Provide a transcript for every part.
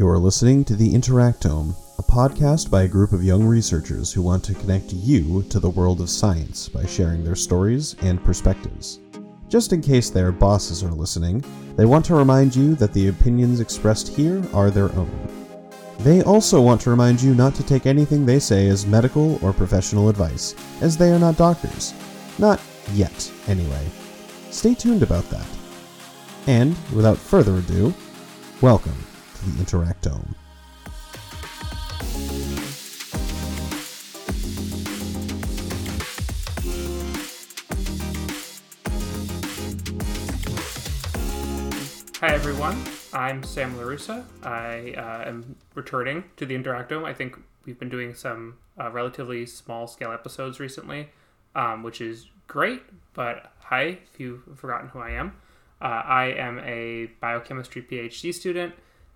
You're listening to The Interactome, a podcast by a group of young researchers who want to connect you to the world of science by sharing their stories and perspectives. Just in case their bosses are listening, they want to remind you that the opinions expressed here are their own. They also want to remind you not to take anything they say as medical or professional advice, as they are not doctors. Not yet, anyway. Stay tuned about that. And, without further ado, welcome the Interactome. Hi everyone, I'm Sam Larusa. I uh, am returning to the Interactome. I think we've been doing some uh, relatively small scale episodes recently, um, which is great. But hi, if you've forgotten who I am, uh, I am a biochemistry PhD student,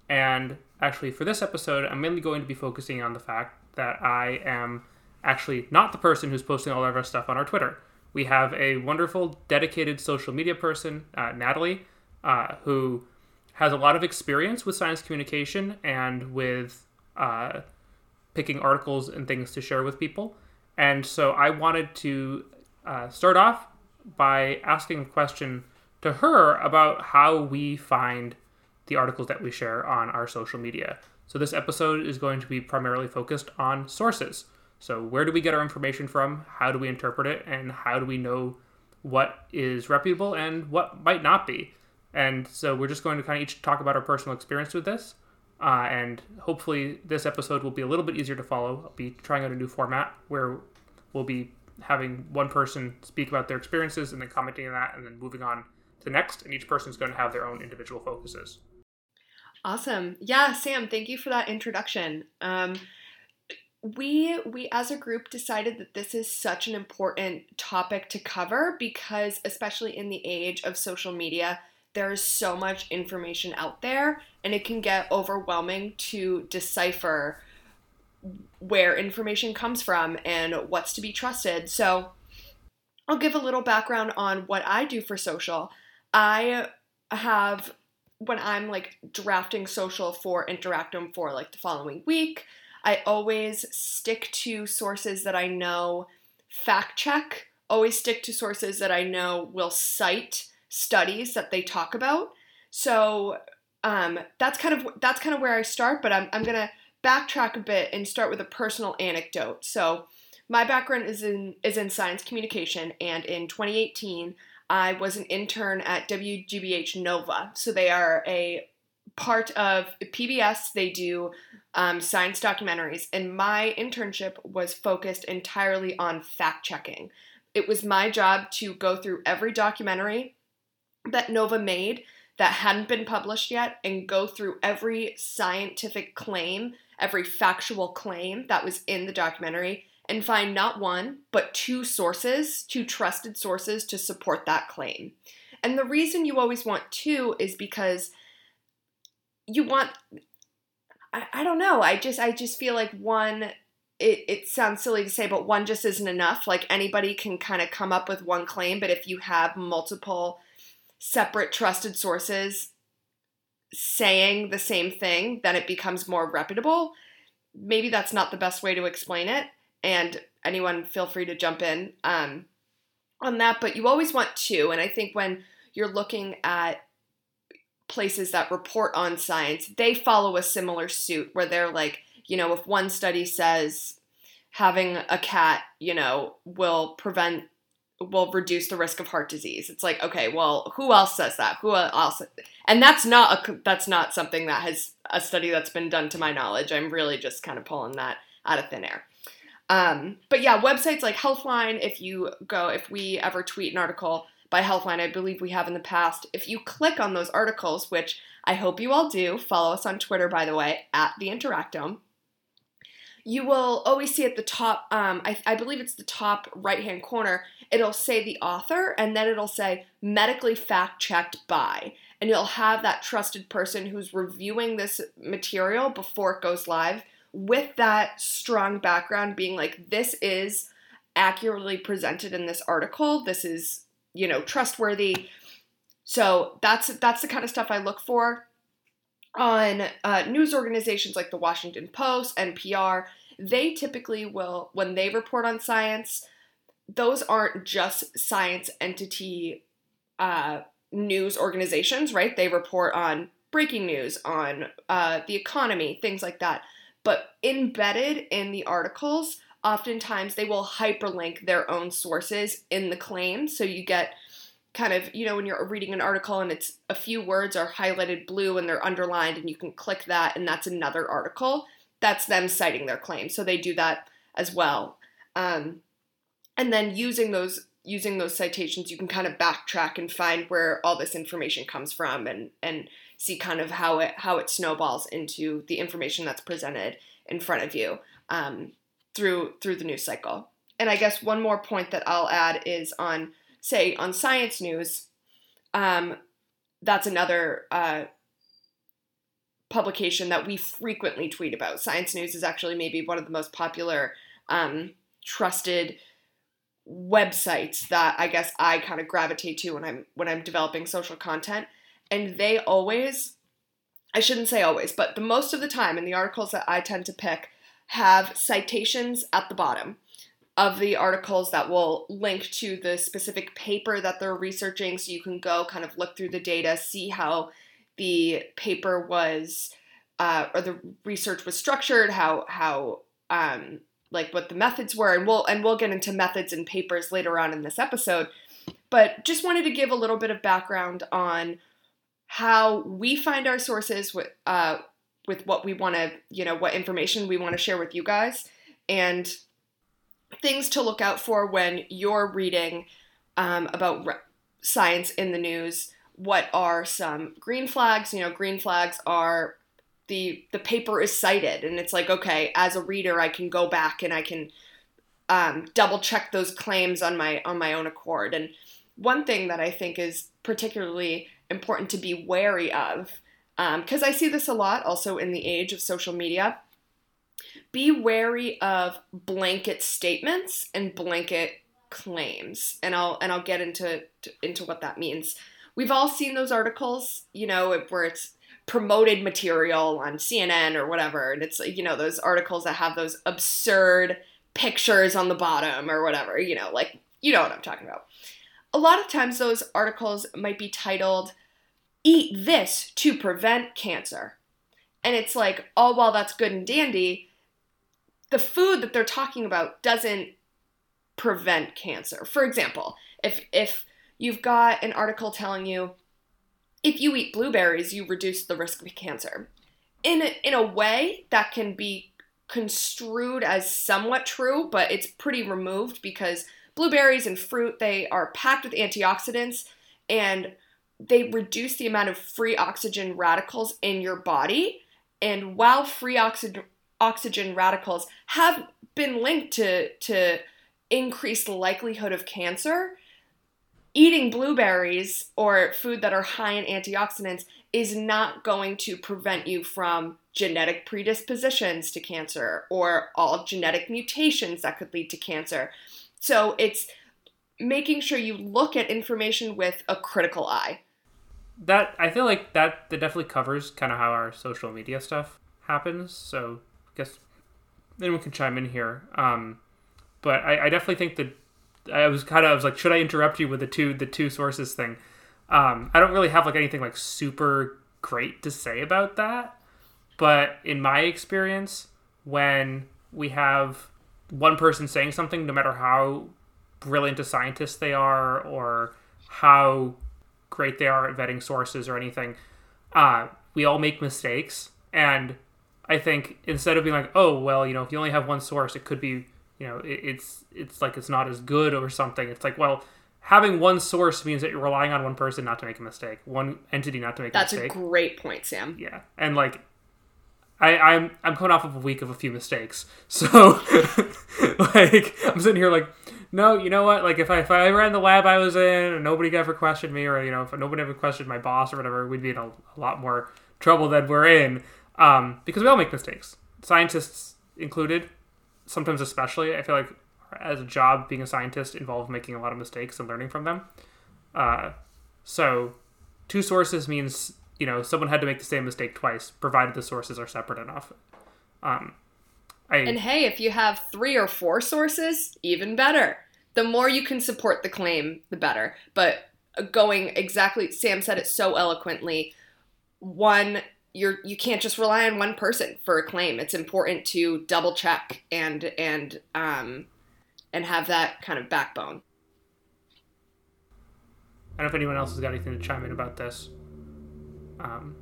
and actually for this episode, I'm mainly going to be focusing on the fact that I am actually not the person who's posting all of our stuff on our Twitter. We have a wonderful, dedicated social media person, uh, Natalie uh, who has a lot of experience with science communication and with uh, picking articles and things to share with people. And so I wanted to uh, start off by asking a question to her about how we find the articles that we share on our social media. So this episode is going to be primarily focused on sources. So where do we get our information from? How do we interpret it? And how do we know what is reputable and what might not be? And so we're just going to kind of each talk about our personal experience with this. Uh, and hopefully, this episode will be a little bit easier to follow. I'll be trying out a new format where we'll be having one person speak about their experiences and then commenting on that, and then moving on to the next. And each person is going to have their own individual focuses. Awesome. Yeah, Sam, thank you for that introduction. Um, we we as a group decided that this is such an important topic to cover because especially in the age of social media there is so much information out there and it can get overwhelming to decipher where information comes from and what's to be trusted. So, I'll give a little background on what I do for social. I have when I'm like drafting social for Interactome for like the following week, I always stick to sources that I know fact check, always stick to sources that I know will cite studies that they talk about. So um, that's kind of that's kind of where I start. But I'm I'm gonna backtrack a bit and start with a personal anecdote. So my background is in is in science communication, and in 2018 I was an intern at WGBH Nova. So they are a part of PBS. They do um, science documentaries, and my internship was focused entirely on fact checking. It was my job to go through every documentary that Nova made that hadn't been published yet and go through every scientific claim, every factual claim that was in the documentary and find not one, but two sources, two trusted sources to support that claim. And the reason you always want two is because you want I, I don't know, I just I just feel like one it, it sounds silly to say, but one just isn't enough. Like anybody can kind of come up with one claim, but if you have multiple separate trusted sources saying the same thing, then it becomes more reputable. Maybe that's not the best way to explain it. And anyone feel free to jump in um, on that. But you always want two. And I think when you're looking at places that report on science, they follow a similar suit where they're like, you know, if one study says having a cat, you know, will prevent will reduce the risk of heart disease. It's like, okay, well, who else says that? Who else? And that's not a that's not something that has a study that's been done to my knowledge. I'm really just kind of pulling that out of thin air. Um, but yeah, websites like Healthline, if you go, if we ever tweet an article by Healthline, I believe we have in the past, if you click on those articles, which I hope you all do, follow us on Twitter, by the way, at the Interactome you will always see at the top, um, I, I, believe it's the top right hand corner, it'll say the author and then it'll say medically fact checked by. And you'll have that trusted person who's reviewing this material before it goes live with that strong background being like, this is accurately presented in this article. This is, you know, trustworthy. So that's that's the kind of stuff I look for. on uh, news organizations like the Washington Post, NPR, they typically will, when they report on science, those aren't just science entity uh, news organizations, right? They report on breaking news, on uh, the economy, things like that. But embedded in the articles, oftentimes they will hyperlink their own sources in the claim. So you get kind of, you know, when you're reading an article and it's a few words are highlighted blue and they're underlined, and you can click that, and that's another article. That's them citing their claim. So they do that as well. Um, and then using those using those citations, you can kind of backtrack and find where all this information comes from, and and see kind of how it how it snowballs into the information that's presented in front of you um, through through the news cycle. And I guess one more point that I'll add is on say on science news. Um, that's another uh, publication that we frequently tweet about. Science News is actually maybe one of the most popular, um, trusted websites that I guess I kind of gravitate to when I'm when I'm developing social content and they always I shouldn't say always, but the most of the time in the articles that I tend to pick have citations at the bottom of the articles that will link to the specific paper that they're researching so you can go kind of look through the data, see how the paper was uh, or the research was structured, how how um, like what the methods were, and we'll and we'll get into methods and papers later on in this episode. But just wanted to give a little bit of background on how we find our sources with uh, with what we want to, you know, what information we want to share with you guys, and things to look out for when you're reading um, about re- science in the news. What are some green flags? You know, green flags are the the paper is cited, and it's like, okay, as a reader, I can go back and I can um, double check those claims on my on my own accord. And one thing that I think is particularly important to be wary of, because um, I see this a lot also in the age of social media. Be wary of blanket statements and blanket claims, and I'll and I'll get into into what that means. We've all seen those articles, you know, where it's promoted material on CNN or whatever, and it's you know those articles that have those absurd pictures on the bottom or whatever, you know, like you know what I'm talking about a lot of times those articles might be titled eat this to prevent cancer. And it's like oh well that's good and dandy. The food that they're talking about doesn't prevent cancer. For example if if you've got an article telling you if you eat blueberries you reduce the risk of cancer. In a, in a way that can be construed as somewhat true but it's pretty removed because blueberries and fruit, they are packed with antioxidants and they reduce the amount of free oxygen radicals in your body. And while free oxygen oxygen radicals have been linked to, to increased likelihood of cancer, eating blueberries or food that are high in antioxidants is not going to prevent you from genetic predispositions to cancer or all genetic mutations that could lead to cancer. So it's making sure you look at information with a critical eye. That I feel like that that definitely covers kind of how our social media stuff happens. So I guess anyone can chime in here. Um, but I, I definitely think that I was kind of I was like, should I interrupt you with the two the two sources thing? Um, I don't really have like anything like super great to say about that. But in my experience, when we have one person saying something, no matter how brilliant a scientist they are or how great they are at vetting sources or anything, uh, we all make mistakes. And I think instead of being like, oh well, you know, if you only have one source, it could be, you know, it, it's it's like it's not as good or something. It's like, well, having one source means that you're relying on one person not to make a mistake, one entity not to make That's a mistake. That's a great point, Sam. Yeah, and like I, I'm I'm coming off of a week of a few mistakes, so like I'm sitting here like, no, you know what? Like if I if I ran the lab I was in and nobody ever questioned me, or you know if nobody ever questioned my boss or whatever, we'd be in a, a lot more trouble than we're in, um, because we all make mistakes, scientists included. Sometimes, especially, I feel like as a job, being a scientist involves making a lot of mistakes and learning from them. Uh, so, two sources means you know someone had to make the same mistake twice, provided the sources are separate enough. Um, I, And hey, if you have three or four sources, even better. The more you can support the claim, the better. But going exactly, Sam said it so eloquently. One, you're you can't just rely on one person for a claim. It's important to double check and and um and have that kind of backbone. I don't know if anyone else has got anything to chime in about this. Um,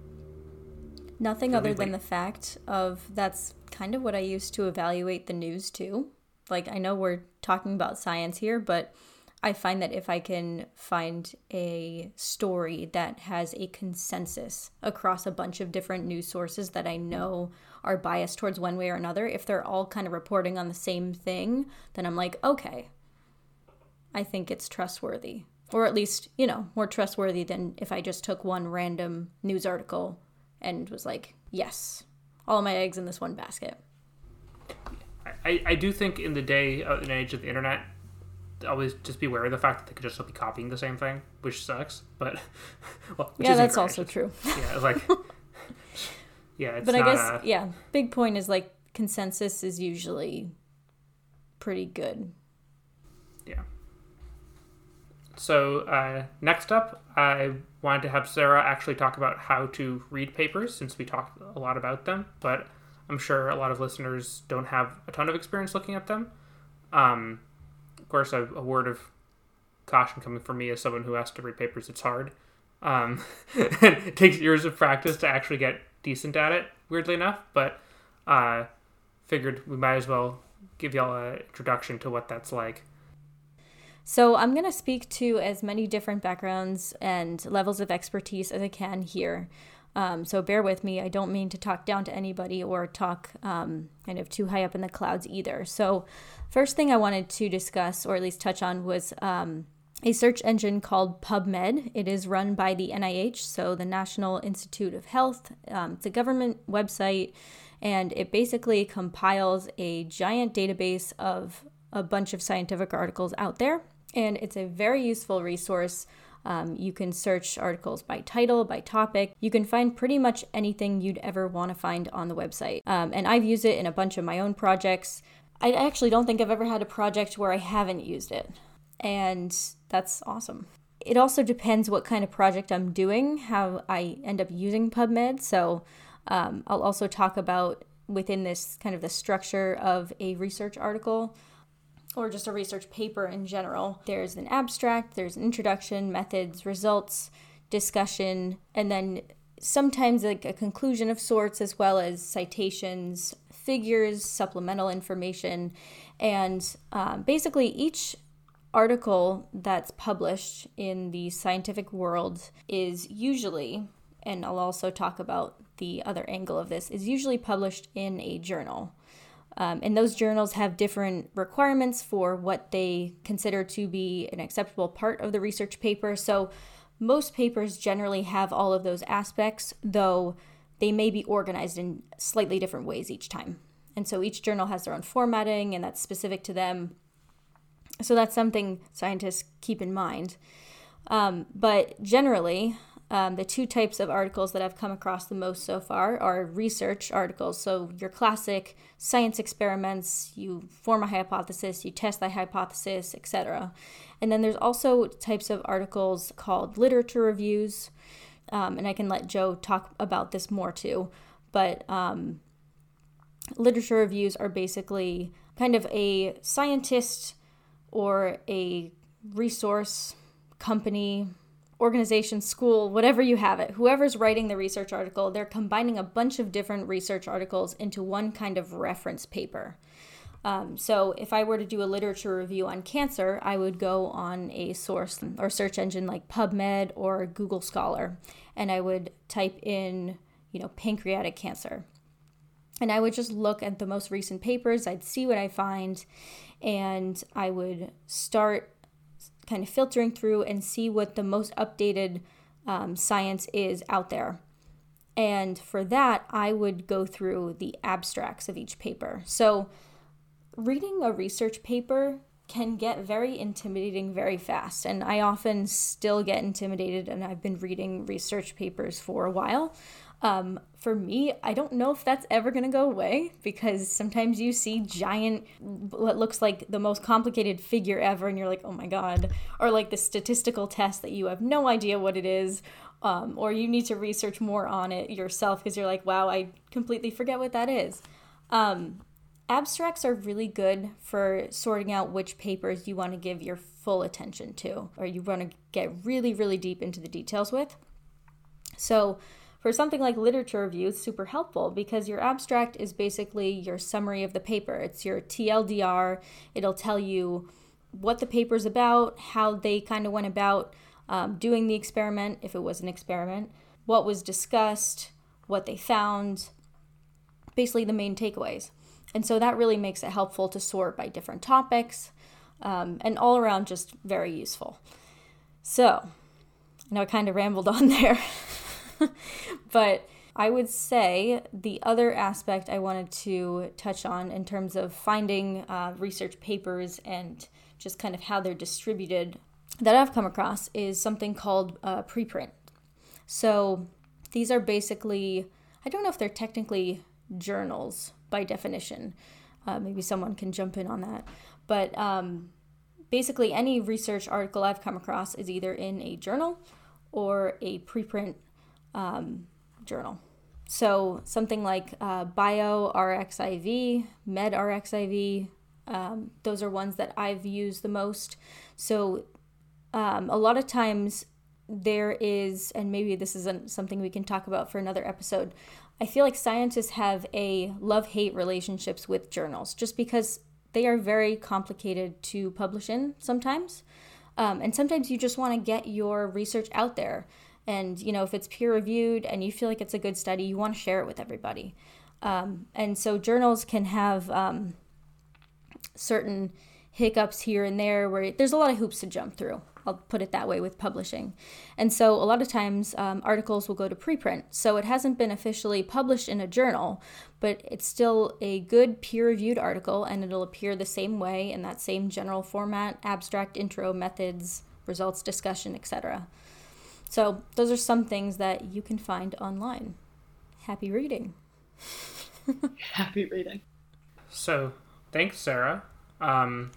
Nothing other than the fact of that's kind of what I used to evaluate the news too. Like I know we're talking about science here, but I find that if I can find a story that has a consensus across a bunch of different news sources that I know are biased towards one way or another, if they're all kind of reporting on the same thing, then I'm like, okay, I think it's trustworthy. Or at least, you know, more trustworthy than if I just took one random news article and was like, yes, all my eggs in this one basket. I, I do think in the day uh, in the age of the internet, always just be aware of the fact that they could just be copying the same thing, which sucks. But well, which yeah, that's great, also true. Yeah, it's like yeah, it's but I guess, a- yeah, big point is like consensus is usually pretty good. Yeah. So uh, next up, I wanted to have Sarah actually talk about how to read papers, since we talked a lot about them. But I'm sure a lot of listeners don't have a ton of experience looking at them. Um, of course, a, a word of caution coming from me as someone who has to read papers. It's hard. Um, it takes years of practice to actually get decent at it. Weirdly enough, but uh, figured we might as well give y'all an introduction to what that's like. So I'm going to speak to as many different backgrounds and levels of expertise as I can here. Um, so bear with me. I don't mean to talk down to anybody or talk um, kind of too high up in the clouds either. So, first thing I wanted to discuss, or at least touch on, was um, a search engine called PubMed. It is run by the NIH, so the National Institute of Health. Um, it's a government website, and it basically compiles a giant database of a bunch of scientific articles out there. And it's a very useful resource. Um, you can search articles by title, by topic. You can find pretty much anything you'd ever want to find on the website. Um, and I've used it in a bunch of my own projects. I actually don't think I've ever had a project where I haven't used it. And that's awesome. It also depends what kind of project I'm doing, how I end up using PubMed. So um, I'll also talk about within this kind of the structure of a research article or just a research paper in general. There's an abstract, there's an introduction, methods, results, discussion, and then sometimes like a conclusion of sorts, as well as citations, figures, supplemental information, and um, basically each article that's published in the scientific world is usually, and I'll also talk about the other angle of this, is usually published in a journal. Um, and those journals have different requirements for what they consider to be an acceptable part of the research paper. So most papers generally have all of those aspects, though they may be organized in slightly different ways each time. And so each journal has their own formatting, and that's specific to them. So that's something scientists keep in mind. Um, but generally, um, the two types of articles that I've come across the most so far are research articles. So, your classic science experiments, you form a hypothesis, you test that hypothesis, etc. And then there's also types of articles called literature reviews. Um, and I can let Joe talk about this more too. But um, literature reviews are basically kind of a scientist or a resource company organization, school, whatever you have it, whoever's writing the research article, they're combining a bunch of different research articles into one kind of reference paper. Um, so if I were to do a literature review on cancer, I would go on a source or search engine like PubMed or Google Scholar, and I would type in, you know, pancreatic cancer. And I would just look at the most recent papers, I'd see what I find, and I would start kind of filtering through and see what the most updated um, science is out there. And for that, I would go through the abstracts of each paper. So, reading a research paper can get very intimidating very fast. And I often still get intimidated, and I've been reading research papers for a while. Um, for me, I don't know if that's ever going to go away because sometimes you see giant, what looks like the most complicated figure ever, and you're like, oh my God. Or like the statistical test that you have no idea what it is, um, or you need to research more on it yourself because you're like, wow, I completely forget what that is. Um, abstracts are really good for sorting out which papers you want to give your full attention to, or you want to get really, really deep into the details with. So, for something like literature review, it's super helpful because your abstract is basically your summary of the paper. It's your TLDR. It'll tell you what the paper's about, how they kind of went about um, doing the experiment, if it was an experiment, what was discussed, what they found, basically the main takeaways. And so that really makes it helpful to sort by different topics um, and all around just very useful. So, I know I kind of rambled on there. but I would say the other aspect I wanted to touch on in terms of finding uh, research papers and just kind of how they're distributed that I've come across is something called uh, preprint. So these are basically, I don't know if they're technically journals by definition. Uh, maybe someone can jump in on that. But um, basically, any research article I've come across is either in a journal or a preprint um, journal. So something like uh, Bio RxIV, Med RxIV, um, those are ones that I've used the most. So um, a lot of times there is, and maybe this isn't something we can talk about for another episode. I feel like scientists have a love hate relationships with journals just because they are very complicated to publish in sometimes. Um, and sometimes you just want to get your research out there and you know if it's peer reviewed and you feel like it's a good study you want to share it with everybody. Um, and so journals can have um, certain hiccups here and there where there's a lot of hoops to jump through i'll put it that way with publishing. And so a lot of times um, articles will go to preprint. So it hasn't been officially published in a journal but it's still a good peer reviewed article and it'll appear the same way in that same general format abstract intro methods results discussion etc so, those are some things that you can find online. Happy reading. Happy reading. So, thanks, Sarah. Um,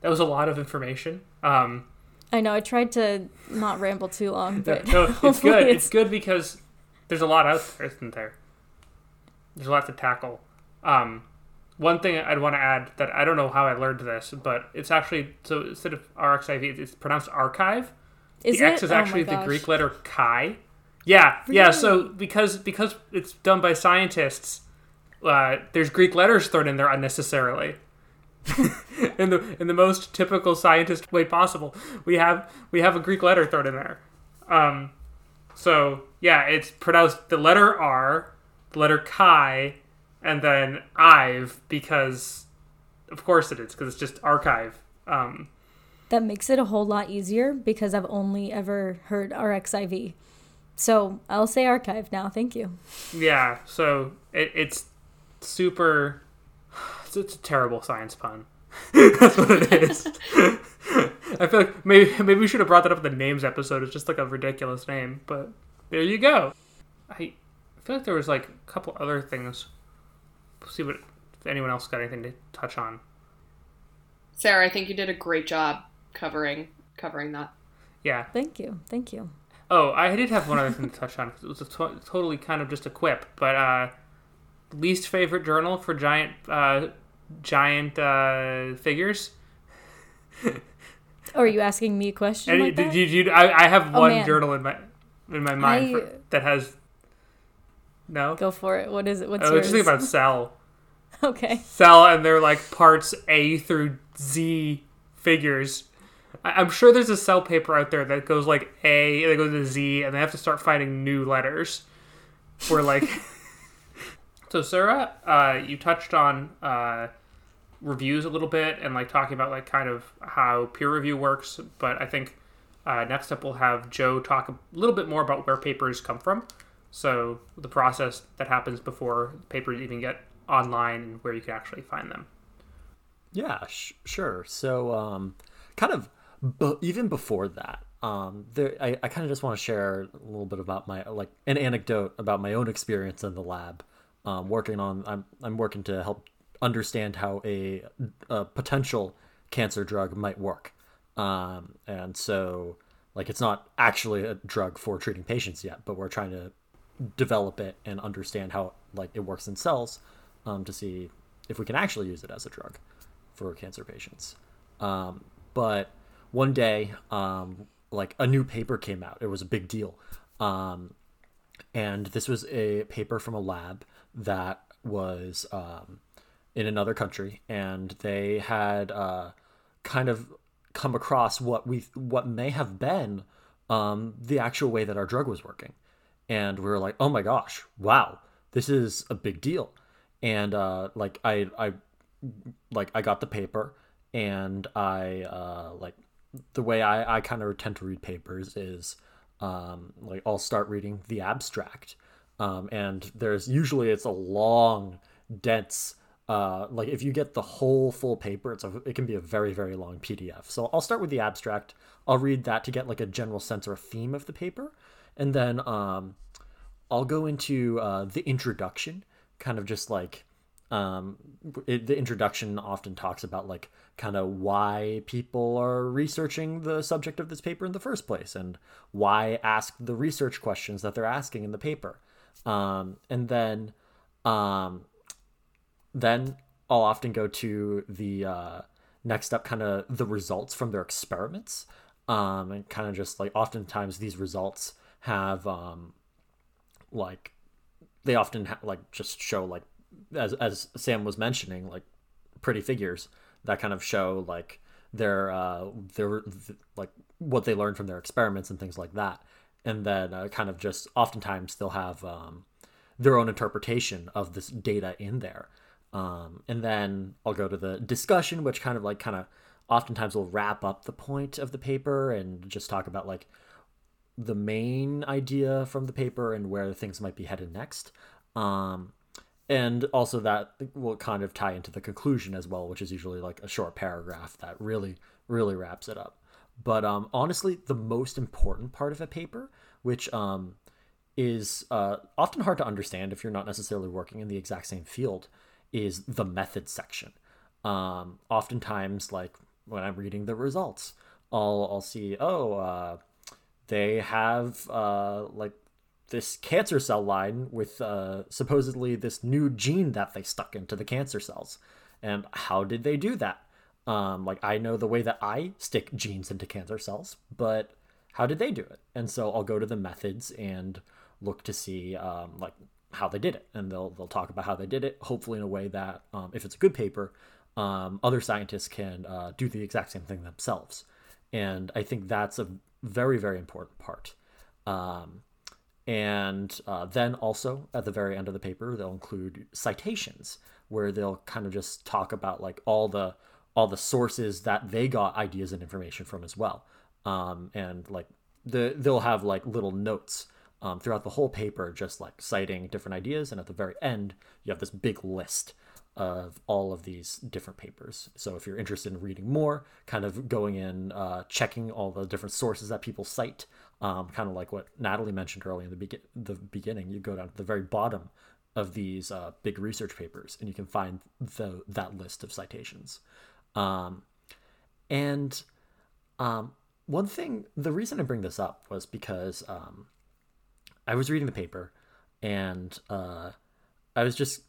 that was a lot of information. Um, I know. I tried to not ramble too long, but no, it's good. It's... it's... good because there's a lot out there, isn't there? There's a lot to tackle. Um, one thing I'd want to add that I don't know how I learned this, but it's actually so instead of RxIV, it's pronounced archive. Is the X is oh actually oh the Greek letter chi. Yeah, really? yeah. So because because it's done by scientists, uh, there's Greek letters thrown in there unnecessarily. in the in the most typical scientist way possible, we have we have a Greek letter thrown in there. Um, so yeah, it's pronounced the letter R, the letter chi, and then Ive because, of course it is because it's just archive. Um, that makes it a whole lot easier because I've only ever heard RXIV. So I'll say archive now. Thank you. Yeah. So it, it's super. It's, it's a terrible science pun. That's what it is. I feel like maybe maybe we should have brought that up in the names episode. It's just like a ridiculous name, but there you go. I feel like there was like a couple other things. We'll see what if anyone else got anything to touch on. Sarah, I think you did a great job covering covering that. Yeah. Thank you. Thank you. Oh, I did have one other thing to touch on. It was to- totally kind of just a quip, but uh, least favorite journal for giant uh, giant uh, figures. oh, are you asking me a question? And, like did you, you, I, I have oh, one journal in my in my mind I, for, that has no. Go for it. What is it? What's oh, yours? just think about Cell. okay. Cell, and they're like parts A through Z figures I'm sure there's a cell paper out there that goes like A, that goes to Z, and they have to start finding new letters. Where like, so Sarah, uh, you touched on uh, reviews a little bit and like talking about like kind of how peer review works. But I think uh, next up we'll have Joe talk a little bit more about where papers come from. So the process that happens before papers even get online and where you can actually find them. Yeah, sh- sure. So, um, kind of, but even before that, um, there, I, I kind of just want to share a little bit about my like an anecdote about my own experience in the lab, um, working on. I'm I'm working to help understand how a, a potential cancer drug might work, um, and so like it's not actually a drug for treating patients yet, but we're trying to develop it and understand how like it works in cells um, to see if we can actually use it as a drug for cancer patients. Um, but one day, um, like a new paper came out. It was a big deal. Um, and this was a paper from a lab that was um, in another country, and they had uh, kind of come across what we what may have been um, the actual way that our drug was working, and we were like, oh my gosh, wow, this is a big deal, and uh, like I I like I got the paper and I uh, like the way I, I kind of tend to read papers is um, like I'll start reading the abstract um, and there's usually it's a long dense uh, like if you get the whole full paper it's a, it can be a very very long pdf so i'll start with the abstract i'll read that to get like a general sense or a theme of the paper and then um, i'll go into uh, the introduction kind of just like um, it, the introduction often talks about like kind of why people are researching the subject of this paper in the first place and why ask the research questions that they're asking in the paper. Um, and then um, then i'll often go to the uh, next up kind of the results from their experiments. Um, and kind of just like oftentimes these results have um, like they often ha- like just show like as as Sam was mentioning, like pretty figures that kind of show like their uh their like what they learned from their experiments and things like that, and then uh, kind of just oftentimes they'll have um, their own interpretation of this data in there, um, and then I'll go to the discussion, which kind of like kind of oftentimes will wrap up the point of the paper and just talk about like the main idea from the paper and where things might be headed next. Um, and also that will kind of tie into the conclusion as well which is usually like a short paragraph that really really wraps it up. But um, honestly the most important part of a paper which um, is uh, often hard to understand if you're not necessarily working in the exact same field is the method section. Um, oftentimes like when i'm reading the results i'll, I'll see oh uh, they have uh, like this cancer cell line with uh, supposedly this new gene that they stuck into the cancer cells. And how did they do that? Um, like, I know the way that I stick genes into cancer cells, but how did they do it? And so I'll go to the methods and look to see um, like how they did it, and they'll they'll talk about how they did it, hopefully in a way that um, if it's a good paper, um, other scientists can uh, do the exact same thing themselves. And I think that's a very very important part. Um, and uh, then also at the very end of the paper, they'll include citations where they'll kind of just talk about like all the all the sources that they got ideas and information from as well. Um, and like the they'll have like little notes um, throughout the whole paper, just like citing different ideas. And at the very end, you have this big list of all of these different papers. So if you're interested in reading more, kind of going in, uh, checking all the different sources that people cite, um, kind of like what Natalie mentioned earlier in the, be- the beginning, you go down to the very bottom of these uh, big research papers and you can find the, that list of citations. Um, and um, one thing, the reason I bring this up was because um, I was reading the paper and uh, I was just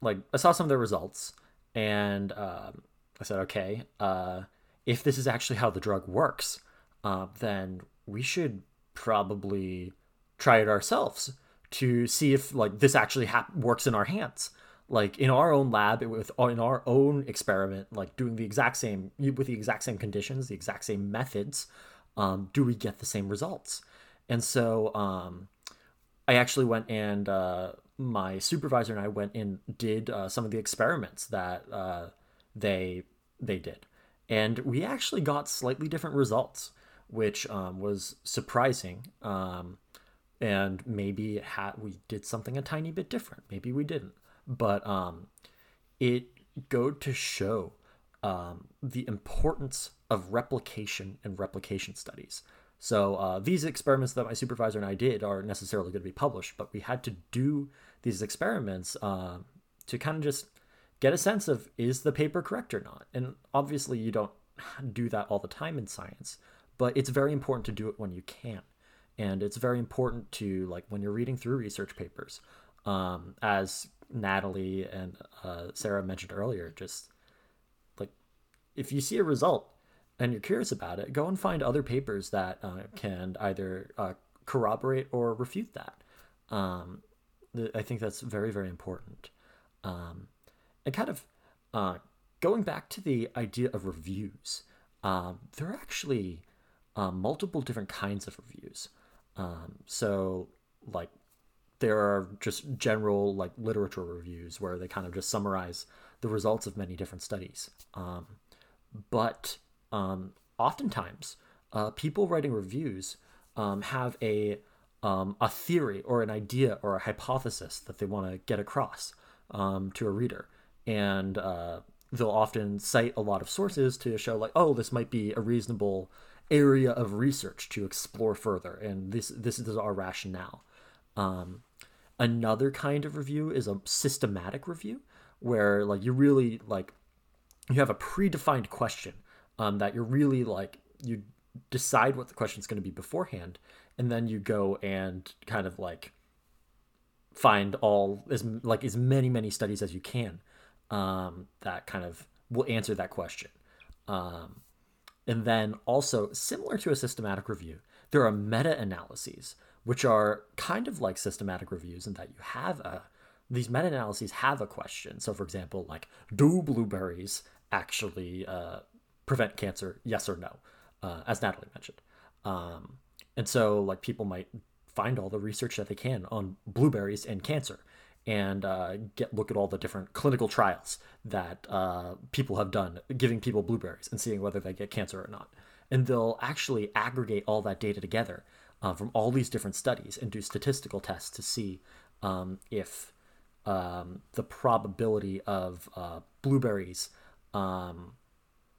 like, I saw some of the results and um, I said, okay, uh, if this is actually how the drug works, uh, then we should probably try it ourselves to see if like this actually ha- works in our hands. Like in our own lab with in our own experiment like doing the exact same with the exact same conditions the exact same methods um, do we get the same results? And so um, i actually went and uh, my supervisor and i went and did uh, some of the experiments that uh, they they did. And we actually got slightly different results which um, was surprising. Um, and maybe had, we did something a tiny bit different. Maybe we didn't. But um, it go to show um, the importance of replication and replication studies. So uh, these experiments that my supervisor and I did aren't necessarily going to be published, but we had to do these experiments uh, to kind of just get a sense of is the paper correct or not. And obviously, you don't do that all the time in science, but it's very important to do it when you can. And it's very important to like when you're reading through research papers, um, as Natalie and uh, Sarah mentioned earlier, just like if you see a result and you're curious about it, go and find other papers that uh, can either uh, corroborate or refute that. Um, I think that's very, very important. Um, and kind of uh, going back to the idea of reviews, um, there are actually uh, multiple different kinds of reviews. Um, so, like, there are just general like literature reviews where they kind of just summarize the results of many different studies. Um, but um, oftentimes uh, people writing reviews um, have a um, a theory or an idea or a hypothesis that they want to get across um, to a reader, and uh, they'll often cite a lot of sources to show like, oh, this might be a reasonable area of research to explore further, and this this is our rationale. Um, another kind of review is a systematic review, where like you really like you have a predefined question um, that you're really like you decide what the question is going to be beforehand and then you go and kind of like find all as like as many many studies as you can um, that kind of will answer that question um, and then also similar to a systematic review there are meta analyses which are kind of like systematic reviews in that you have a these meta analyses have a question. So for example like do blueberries actually uh, prevent cancer, yes or no, uh, as Natalie mentioned. Um, and so, like, people might find all the research that they can on blueberries and cancer and uh, get look at all the different clinical trials that uh, people have done giving people blueberries and seeing whether they get cancer or not. And they'll actually aggregate all that data together uh, from all these different studies and do statistical tests to see um, if um, the probability of uh, blueberries um,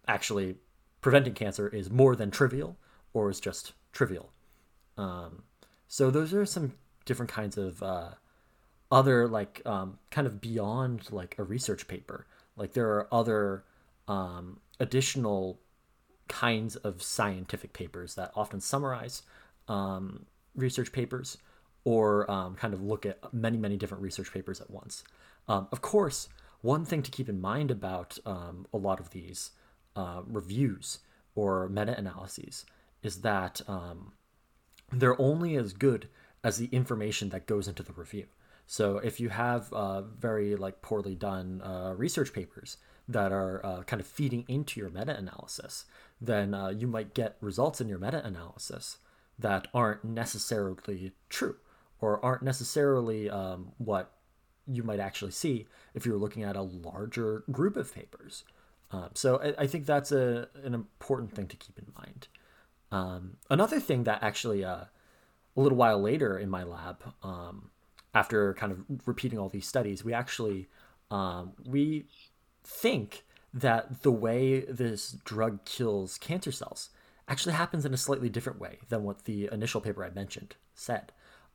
actually preventing cancer is more than trivial or is just trivial. Um, so those are some different kinds of uh, other like um, kind of beyond like a research paper. Like there are other um, additional kinds of scientific papers that often summarize um, research papers or um, kind of look at many many different research papers at once. Um, of course, one thing to keep in mind about um, a lot of these uh, reviews or meta analyses is that they're only as good as the information that goes into the review. So if you have uh, very like poorly done uh, research papers that are uh, kind of feeding into your meta analysis, then uh, you might get results in your meta analysis that aren't necessarily true or aren't necessarily um, what you might actually see if you're looking at a larger group of papers. Um, so I, I, think that's a an important thing to keep in mind. Um, another thing that actually uh, a little while later in my lab, um, after kind of repeating all these studies, we actually um, we think that the way this drug kills cancer cells actually happens in a slightly different way than what the initial paper I mentioned said.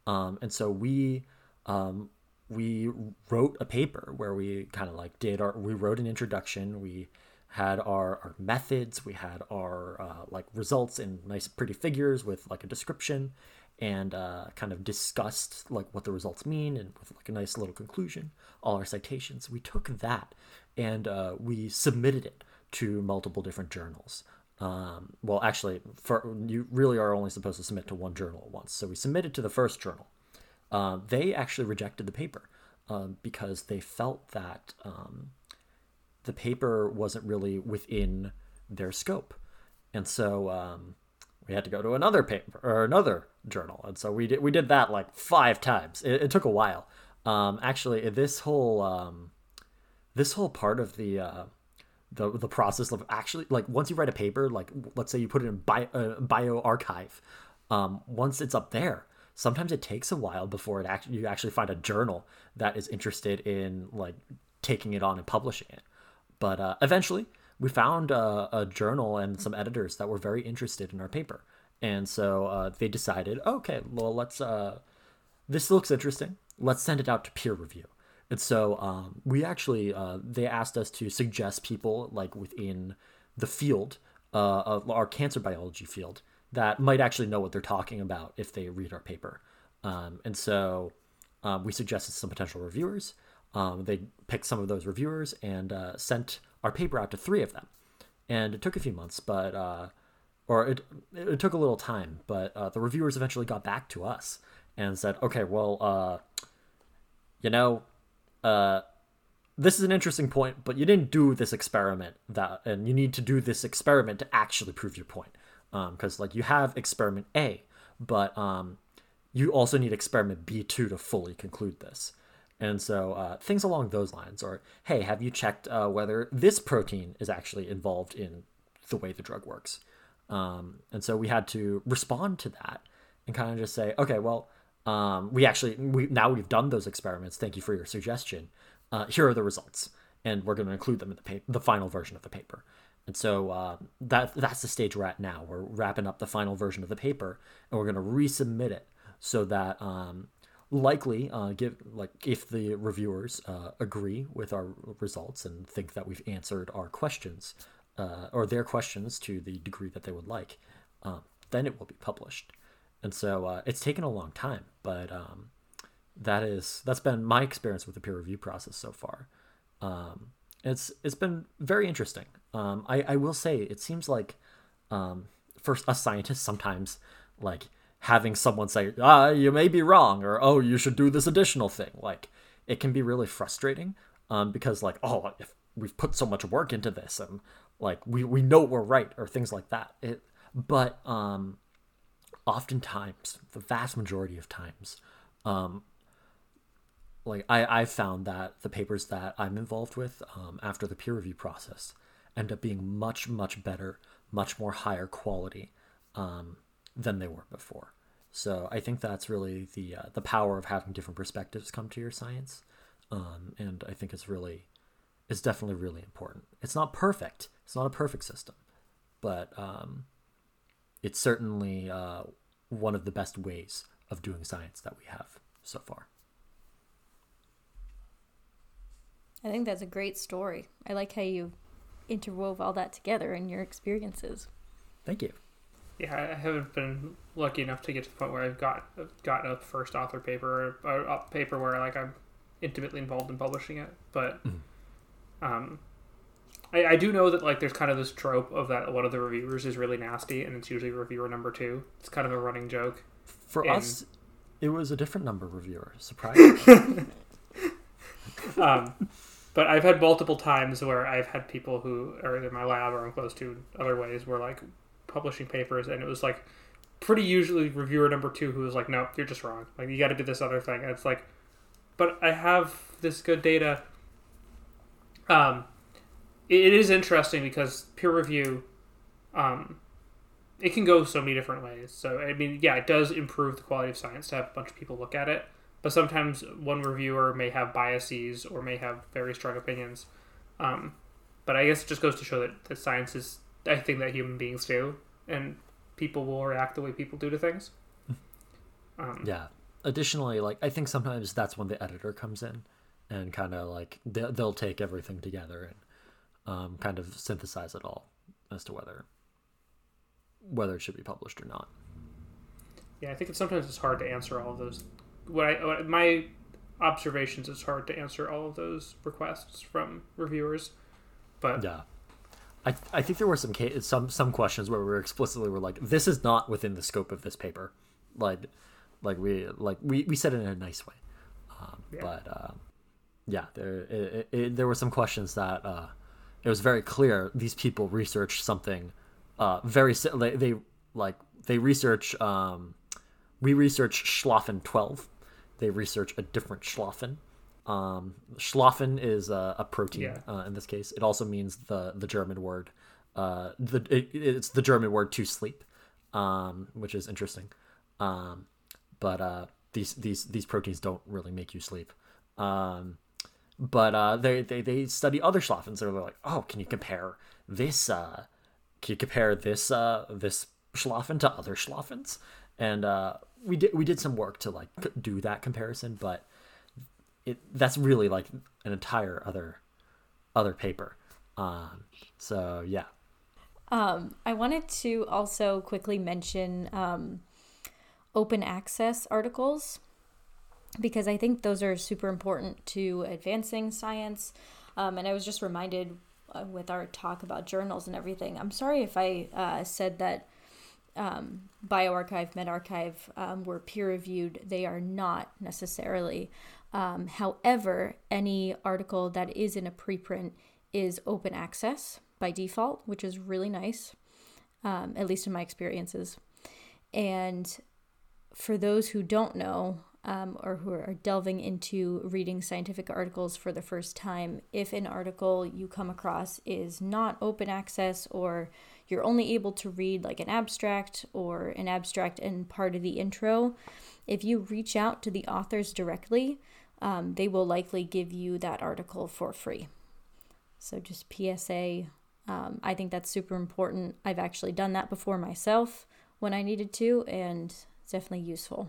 Um, and so we um, we wrote a paper where we kind of like did our we wrote an introduction we had our, our methods we had our uh, like results in nice pretty figures with like a description and uh, kind of discussed like what the results mean and with like a nice little conclusion all our citations. We took that and uh, we submitted it to multiple different journals. Um, well actually for you really are only supposed to submit to one journal at once. So we submitted to the first journal. Uh, they actually rejected the paper um, because they felt that um, the paper wasn't really within their scope. And so um, we had to go to another paper or another journal. And so we did, we did that like five times. It, it took a while. Um, actually, this whole um, this whole part of the uh, the the process of actually like once you write a paper, like let's say you put it in bio, uh, bioRxiv, um, once it's up there, sometimes it takes a while before it actually you actually find a journal that is interested in like taking it on and publishing it. But uh, eventually, we found a, a, journal and some editors that were very interested in our paper, and so uh, they decided, okay, well, let's. Uh, this looks interesting. Let's send it out to peer review. And so um, we actually uh, they asked us to suggest people like within the field uh, of our cancer biology field that might actually know what they're talking about if they read our paper. Um, and so um, we suggested some potential reviewers. Um, they picked some of those reviewers and uh, sent our paper out to three of them. And it took a few months, but uh, or it it took a little time, but uh, the reviewers eventually got back to us and said, "Okay, well, uh, you know, uh, this is an interesting point, but you didn't do this experiment that, and you need to do this experiment to actually prove your point. Um because um, like you have experiment A, but um, you also need experiment B two to fully conclude this. And so uh, things along those lines, or hey, have you checked uh, whether this protein is actually involved in the way the drug works? Um, and so we had to respond to that and kind of just say, okay, well, um, we actually we now we've done those experiments. Thank you for your suggestion. Uh, here are the results, and we're going to include them in the paper, the final version of the paper. And so uh, that that's the stage we're at now. We're wrapping up the final version of the paper, and we're going to resubmit it so that um, likely uh, give like if the reviewers uh, agree with our results and think that we've answered our questions uh, or their questions to the degree that they would like, um, then it will be published. And so uh, it's taken a long time but um, that is that's been my experience with the peer review process so far. Um, it's it's been very interesting. Um, I, I will say it seems like um, for a scientist sometimes like having someone say ah you may be wrong or oh you should do this additional thing. Like it can be really frustrating um, because like oh if we've put so much work into this and like we, we know we're right or things like that. It but um oftentimes, the vast majority of times, um, like I, I found that the papers that I'm involved with um, after the peer review process end up being much, much better, much more higher quality um, than they were before. So I think that's really the uh, the power of having different perspectives come to your science, um, and I think it's really, it's definitely really important. It's not perfect. It's not a perfect system, but um, it's certainly uh, one of the best ways of doing science that we have so far. I think that's a great story. I like how you interwove all that together in your experiences. Thank you. Yeah, I haven't been lucky enough to get to the point where I've got gotten a first author paper or a paper where like I'm intimately involved in publishing it, but mm-hmm. um, I, I do know that like there's kind of this trope of that one of the reviewers is really nasty, and it's usually reviewer number two. It's kind of a running joke. For and, us, it was a different number reviewer. Surprising. um, but I've had multiple times where I've had people who are in my lab or I'm close to other ways where like publishing papers, and it was like pretty usually reviewer number two who was like, "No, you're just wrong. Like you got to do this other thing." And it's like, but I have this good data. Um, it is interesting because peer review, um, it can go so many different ways. So I mean, yeah, it does improve the quality of science to have a bunch of people look at it. But sometimes one reviewer may have biases or may have very strong opinions. Um, but I guess it just goes to show that, that science is a think that human beings do, and people will react the way people do to things. Um, yeah. Additionally, like I think sometimes that's when the editor comes in, and kind of like they'll, they'll take everything together and um, kind of synthesize it all as to whether whether it should be published or not. Yeah, I think it's sometimes it's hard to answer all of those. What I what my observations it's hard to answer all of those requests from reviewers, but yeah. I, I think there were some some some questions where we were explicitly were like this is not within the scope of this paper, like like we like we, we said it in a nice way, um, yeah. but uh, yeah there it, it, there were some questions that uh, it was very clear these people researched something uh, very they, they like they research um, we research schlafen 12 they research a different schlafen um, schlafen is a, a protein yeah. uh, in this case it also means the the german word uh, the it, it's the german word to sleep um, which is interesting um, but uh, these these these proteins don't really make you sleep um, but uh, they, they they study other schlafens. They're like, oh, can you compare this? Uh, can you compare this uh, this schlafen to other schlafens? And uh, we did we did some work to like do that comparison, but it that's really like an entire other other paper. Um, so yeah. Um, I wanted to also quickly mention um, open access articles because I think those are super important to advancing science. Um, and I was just reminded uh, with our talk about journals and everything. I'm sorry if I uh, said that um, bioRxiv, medRxiv um, were peer reviewed. They are not necessarily. Um, however, any article that is in a preprint is open access by default, which is really nice, um, at least in my experiences. And for those who don't know, um, or who are delving into reading scientific articles for the first time, if an article you come across is not open access or you're only able to read like an abstract or an abstract and part of the intro, if you reach out to the authors directly, um, they will likely give you that article for free. So, just PSA, um, I think that's super important. I've actually done that before myself when I needed to, and it's definitely useful.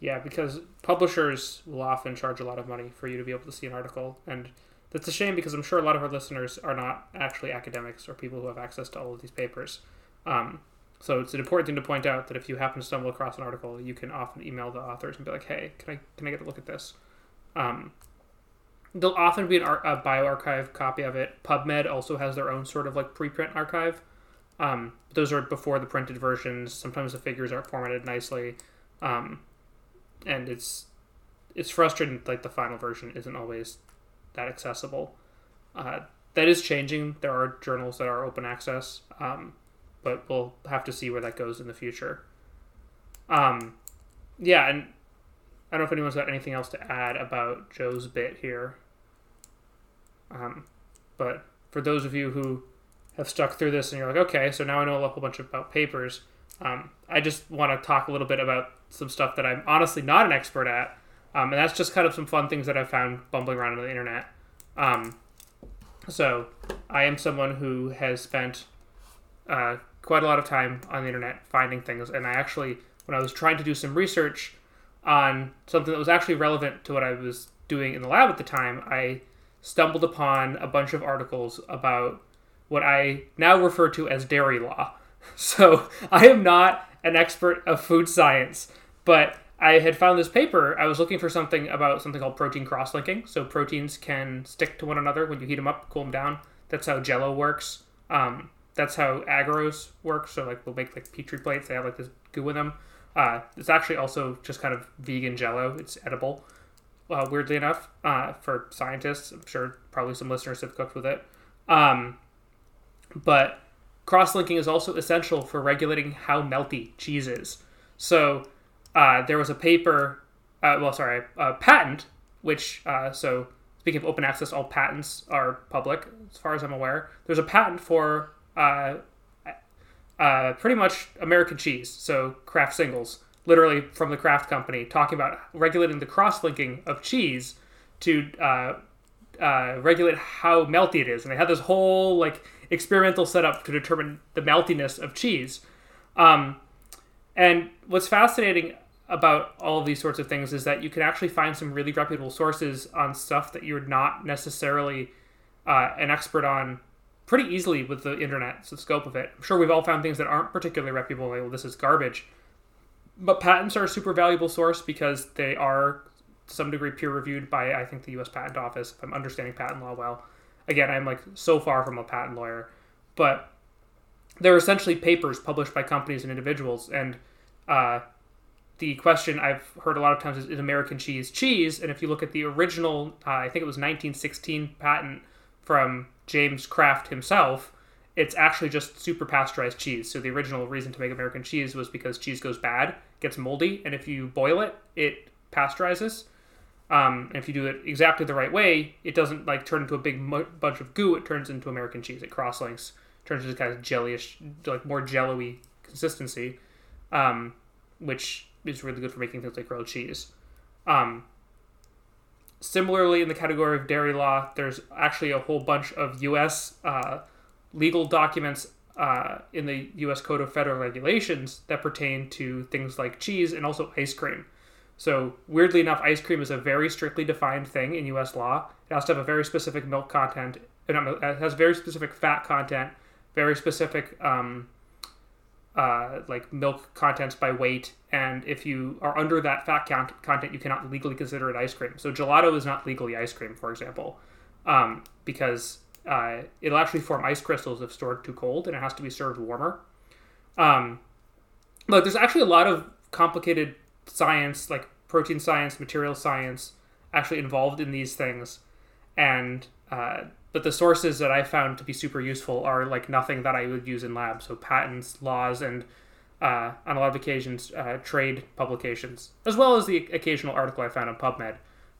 Yeah, because publishers will often charge a lot of money for you to be able to see an article, and that's a shame because I'm sure a lot of our listeners are not actually academics or people who have access to all of these papers. Um, so it's an important thing to point out that if you happen to stumble across an article, you can often email the authors and be like, "Hey, can I can I get a look at this?" Um, there'll often be an ar- a bioRxiv copy of it. PubMed also has their own sort of like preprint archive. Um, those are before the printed versions. Sometimes the figures aren't formatted nicely, um, and it's it's frustrating. Like the final version isn't always that accessible. Uh, that is changing. There are journals that are open access, um, but we'll have to see where that goes in the future. Um, yeah, and I don't know if anyone's got anything else to add about Joe's bit here. Um, but for those of you who have stuck through this and you're like, okay, so now I know a whole bunch about papers. Um, I just want to talk a little bit about some stuff that I'm honestly not an expert at, um, and that's just kind of some fun things that I've found bumbling around on the internet. Um, so I am someone who has spent uh, quite a lot of time on the internet finding things, and I actually, when I was trying to do some research on something that was actually relevant to what I was doing in the lab at the time, I stumbled upon a bunch of articles about what I now refer to as dairy law. So I am not an expert of food science, but I had found this paper. I was looking for something about something called protein cross-linking. So proteins can stick to one another when you heat them up, cool them down. That's how Jello works. Um, that's how agarose works. So like we'll make like petri plates. They have like this goo in them. Uh, it's actually also just kind of vegan Jello. It's edible. Uh, weirdly enough, uh, for scientists, I'm sure probably some listeners have cooked with it. Um, but cross-linking is also essential for regulating how melty cheese is. So uh, there was a paper, uh, well, sorry, a patent, which, uh, so speaking of open access, all patents are public, as far as I'm aware. There's a patent for uh, uh, pretty much American cheese, so Kraft singles, literally from the Kraft company, talking about regulating the cross linking of cheese to uh, regulate how melty it is. And they had this whole, like, experimental setup to determine the meltiness of cheese. Um, and what's fascinating about all of these sorts of things is that you can actually find some really reputable sources on stuff that you're not necessarily uh, an expert on pretty easily with the internet, so the scope of it. I'm sure we've all found things that aren't particularly reputable, like, well, this is garbage. But patents are a super valuable source because they are to some degree peer reviewed by, I think, the US Patent Office, if I'm understanding patent law well. Again, I'm like so far from a patent lawyer, but they're essentially papers published by companies and individuals. And uh, the question I've heard a lot of times is, is American cheese cheese? And if you look at the original, uh, I think it was 1916 patent from James Kraft himself, it's actually just super pasteurized cheese. So the original reason to make American cheese was because cheese goes bad, gets moldy, and if you boil it, it pasteurizes. Um, and if you do it exactly the right way, it doesn't like turn into a big mu- bunch of goo. It turns into American cheese. It cross-links, turns into kind of jellyish, like more jello-y consistency, um, which is really good for making things like grilled cheese. Um, similarly, in the category of dairy law, there's actually a whole bunch of U.S. Uh, legal documents uh, in the U.S. Code of Federal Regulations that pertain to things like cheese and also ice cream. So, weirdly enough, ice cream is a very strictly defined thing in U.S. law. It has to have a very specific milk content. It has very specific fat content, very specific um, uh, like milk contents by weight, and if you are under that fat count content, you cannot legally consider it ice cream. So gelato is not legally ice cream, for example, um, because uh, it'll actually form ice crystals if stored too cold, and it has to be served warmer. Um, there's actually a lot of complicated science, like protein science, material science, actually involved in these things, and uh, but the sources that I found to be super useful are like nothing that I would use in lab. So patents, laws, and uh, on a lot of occasions, uh, trade publications, as well as the occasional article I found on PubMed.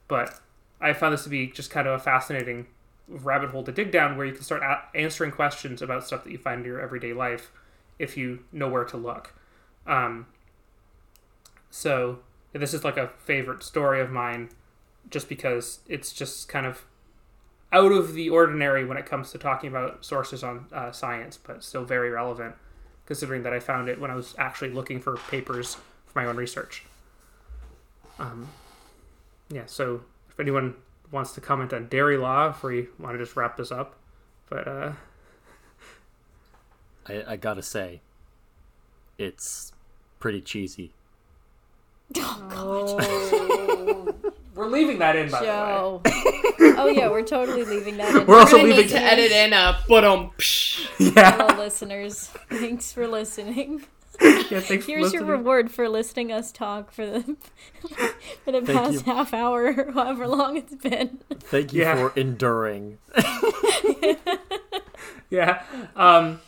But I found this to be just kind of a fascinating rabbit hole to dig down where you can start a- answering questions about stuff that you find in your everyday life if you know where to look. Um, so this is like a favorite story of mine just because it's just kind of out of the ordinary when it comes to talking about sources on uh, science, but still very relevant considering that I found it when I was actually looking for papers for my own research. Um, yeah, so if anyone wants to comment on dairy law, if we want to just wrap this up, but uh, I, I gotta say, it's pretty cheesy. Oh, we're leaving that in, by Joe. The way. oh yeah, we're totally leaving that in. We're also gonna leaving- need to edit in a but um. Yeah, Hello, listeners. Thanks for listening. yeah thanks for Here's your reward for listening us talk for the for the Thank past you. half hour, or however long it's been. Thank you Yeah. for enduring. Yeah. Um,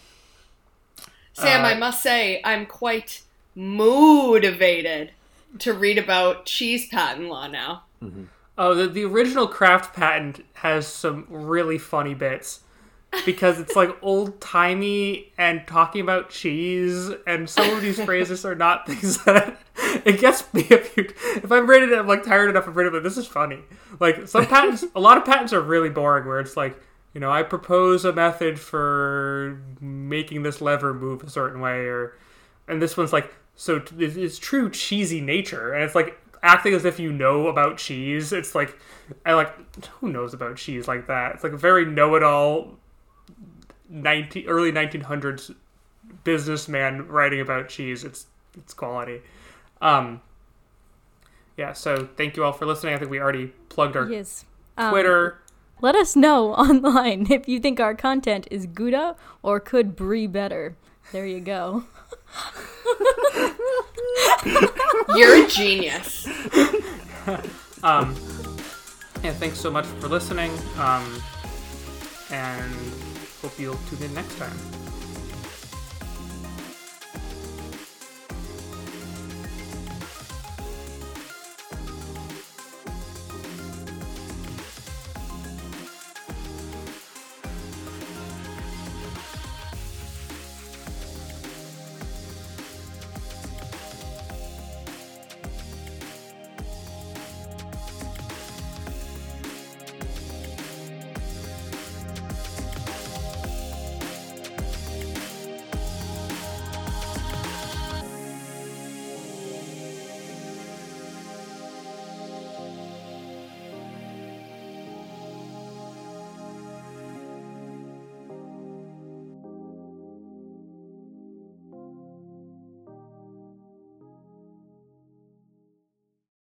Sam, Uh, I must say, I'm quite motivated to read about cheese patent law now. Mm-hmm. Oh, the, the original Kraft patent has some really funny bits because it's like old timey and talking about cheese, and some of these phrases are not things that it gets me. If, you, if I'm reading it, I'm like tired enough of reading it. This is funny. Like some patents, a lot of patents are really boring. Where it's like, you know, I propose a method for making this lever move a certain way, or and this one's like so it's true cheesy nature and it's like acting as if you know about cheese. It's like i like who knows about cheese like that? It's like a very know-it-all 19 early 1900s businessman writing about cheese. It's it's quality. Um yeah so thank you all for listening. I think we already plugged our Yes. Um, twitter Let us know online if you think our content is Gouda or could Brie better. There you go. You're a genius. um yeah thanks so much for listening um and hope you'll tune in next time